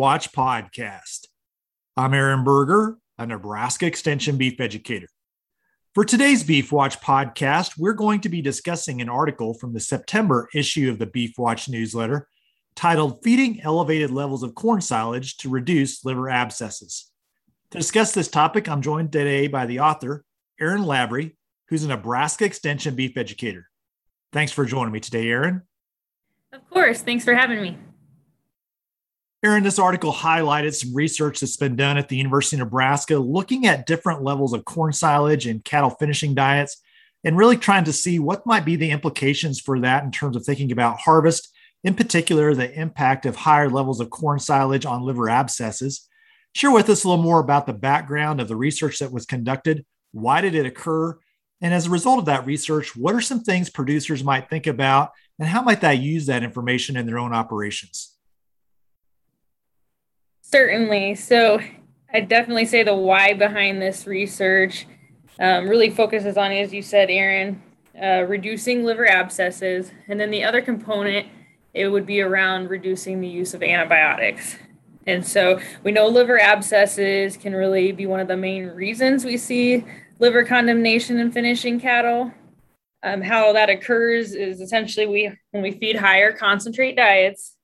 Watch podcast. I'm Aaron Berger, a Nebraska Extension beef educator. For today's Beef Watch podcast, we're going to be discussing an article from the September issue of the Beef Watch newsletter titled Feeding Elevated Levels of Corn Silage to Reduce Liver Abscesses. To discuss this topic, I'm joined today by the author, Aaron Lavery, who's a Nebraska Extension beef educator. Thanks for joining me today, Aaron. Of course. Thanks for having me. Aaron, this article highlighted some research that's been done at the University of Nebraska looking at different levels of corn silage and cattle finishing diets and really trying to see what might be the implications for that in terms of thinking about harvest, in particular, the impact of higher levels of corn silage on liver abscesses. Share with us a little more about the background of the research that was conducted. Why did it occur? And as a result of that research, what are some things producers might think about and how might they use that information in their own operations? Certainly. So I definitely say the why behind this research um, really focuses on, as you said, Aaron, uh, reducing liver abscesses. And then the other component, it would be around reducing the use of antibiotics. And so we know liver abscesses can really be one of the main reasons we see liver condemnation in finishing cattle. Um, how that occurs is essentially we when we feed higher concentrate diets,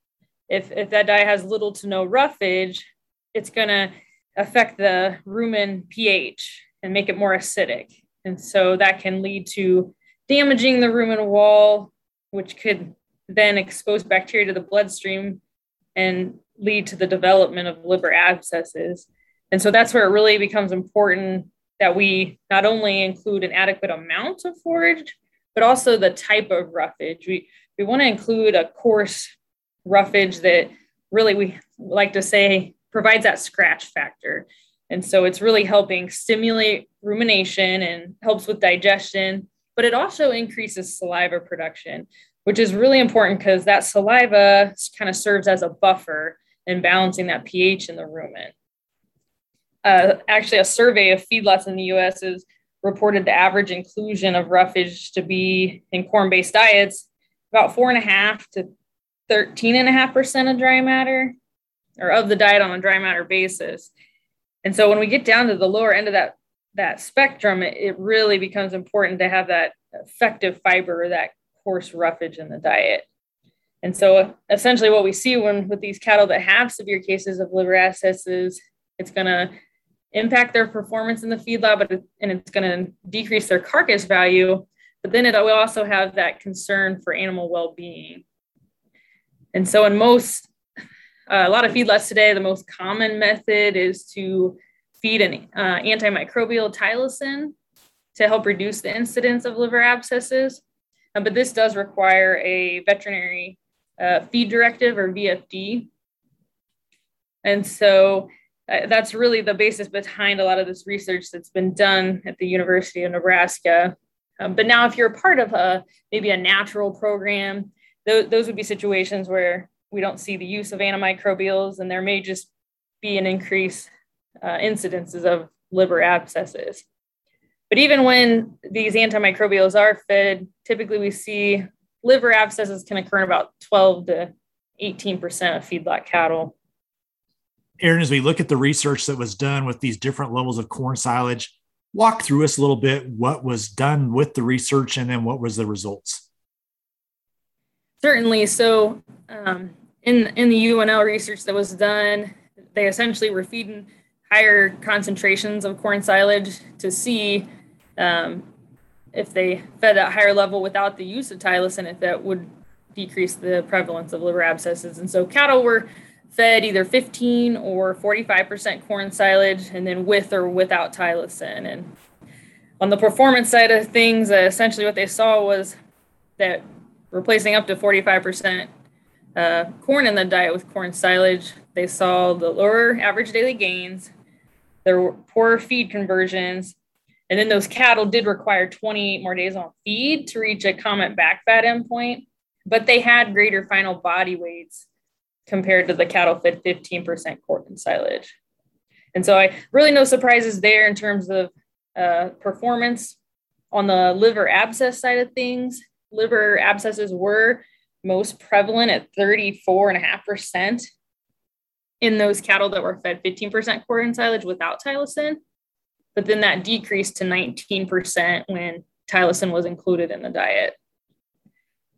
if if that diet has little to no roughage, it's going to affect the rumen pH and make it more acidic, and so that can lead to damaging the rumen wall, which could then expose bacteria to the bloodstream and lead to the development of liver abscesses. And so that's where it really becomes important that we not only include an adequate amount of forage, but also the type of roughage. We, we want to include a coarse roughage that really we like to say provides that scratch factor. And so it's really helping stimulate rumination and helps with digestion, but it also increases saliva production, which is really important because that saliva kind of serves as a buffer in balancing that pH in the rumen uh, actually a survey of feedlots in the US has reported the average inclusion of roughage to be in corn-based diets about four and a half to 13 and a half percent of dry matter or of the diet on a dry matter basis. And so when we get down to the lower end of that, that spectrum, it, it really becomes important to have that effective fiber or that coarse roughage in the diet. And so essentially what we see when with these cattle that have severe cases of liver abscesses, it's going to impact their performance in the feedlot, but and it's going to decrease their carcass value. But then it will also have that concern for animal well-being. And so, in most, uh, a lot of feedlots today, the most common method is to feed an uh, antimicrobial tylosin to help reduce the incidence of liver abscesses. Uh, but this does require a veterinary uh, feed directive or VFD. And so uh, that's really the basis behind a lot of this research that's been done at the University of Nebraska. Um, but now, if you're part of a maybe a natural program, th- those would be situations where we don't see the use of antimicrobials, and there may just be an increase uh, incidences of liver abscesses. But even when these antimicrobials are fed, typically we see liver abscesses can occur in about 12 to 18% of feedlot cattle. Aaron, as we look at the research that was done with these different levels of corn silage, walk through us a little bit what was done with the research and then what was the results. Certainly. So, um, in in the UNL research that was done, they essentially were feeding higher concentrations of corn silage to see um, if they fed at higher level without the use of tylosin, if that would decrease the prevalence of liver abscesses. And so cattle were fed either 15 or 45% corn silage and then with or without tylosin. And on the performance side of things, uh, essentially what they saw was that replacing up to 45% uh, corn in the diet with corn silage, they saw the lower average daily gains, there were poor feed conversions, and then those cattle did require 28 more days on feed to reach a common back fat endpoint, but they had greater final body weights compared to the cattle fed 15% corn silage. And so I really no surprises there in terms of uh, performance. On the liver abscess side of things, liver abscesses were most prevalent at 34.5%. in those cattle that were fed 15% corn silage without tylosin. But then that decreased to 19% when tylosin was included in the diet.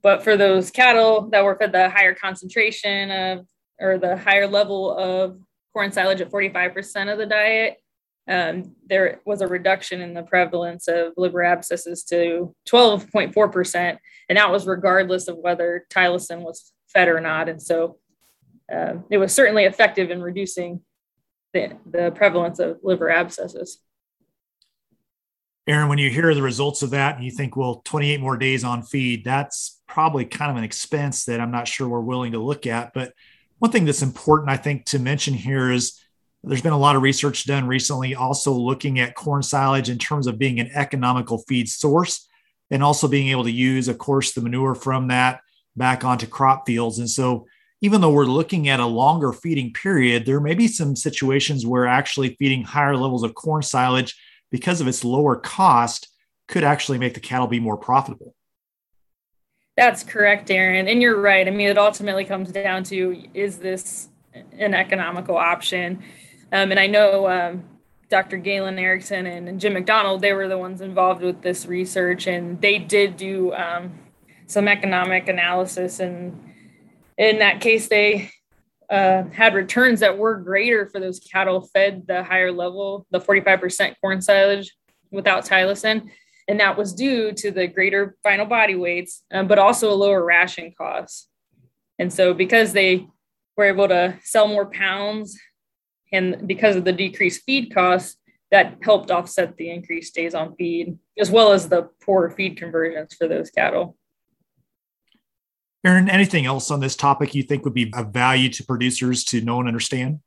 But for those cattle that were fed the higher concentration of or the higher level of corn silage at 45% of the diet, um, there was a reduction in the prevalence of liver abscesses to 12.4%. And that was regardless of whether tylosin was fed or not. And so uh, it was certainly effective in reducing the, the prevalence of liver abscesses. Aaron, when you hear the results of that and you think, well, 28 more days on feed, that's probably kind of an expense that I'm not sure we're willing to look at. But one thing that's important, I think, to mention here is there's been a lot of research done recently, also looking at corn silage in terms of being an economical feed source and also being able to use, of course, the manure from that back onto crop fields. And so, even though we're looking at a longer feeding period, there may be some situations where actually feeding higher levels of corn silage because of its lower cost could actually make the cattle be more profitable. That's correct, Aaron. And you're right. I mean, it ultimately comes down to is this an economical option? Um, and I know um, Dr. Galen Erickson and, Jim MacDonald, they were the ones involved with this research, and they did do um, some economic analysis. And in that case, they uh, had returns that were greater for those cattle fed the higher level, the 45% corn silage without tylosin. And that was due to the greater final body weights, um, but also a lower ration cost. And so, because they were able to sell more pounds and because of the decreased feed costs, that helped offset the increased days on feed, as well as the poor feed conversions for those cattle. Aaron, anything else on this topic you think would be of value to producers to know and understand?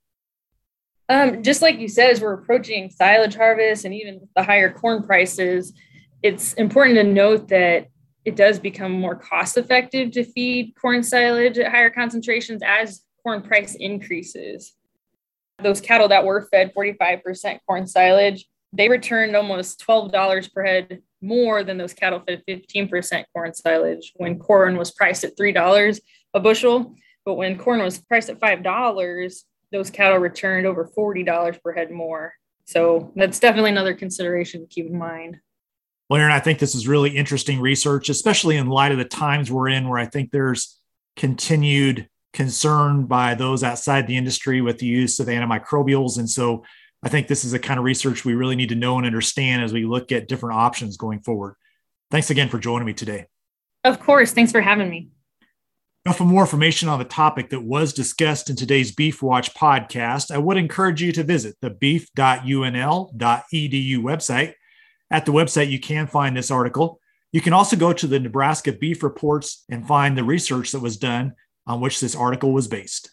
Um, just like you said, as we're approaching silage harvest and even the higher corn prices, it's important to note that it does become more cost effective to feed corn silage at higher concentrations as corn price increases those cattle that were fed 45% corn silage, they returned almost $12 per head more than those cattle fed 15% corn silage when corn was priced at $3 a bushel. But when corn was priced at $5, those cattle returned over $40 per head more. So that's definitely another consideration to keep in mind. Well, Aaron, I think this is really interesting research, especially in light of the times we're in, where I think there's continued concerned by those outside the industry with the use of antimicrobials. And so I think this is the kind of research we really need to know and understand as we look at different options going forward. Thanks again for joining me today. Of course. Thanks for having me. Now, for more information on the topic that was discussed in today's Beef Watch podcast, I would encourage you to visit the beef.unl.edu website. At the website, you can find this article. You can also go to the Nebraska Beef Reports and find the research that was done on which this article was based.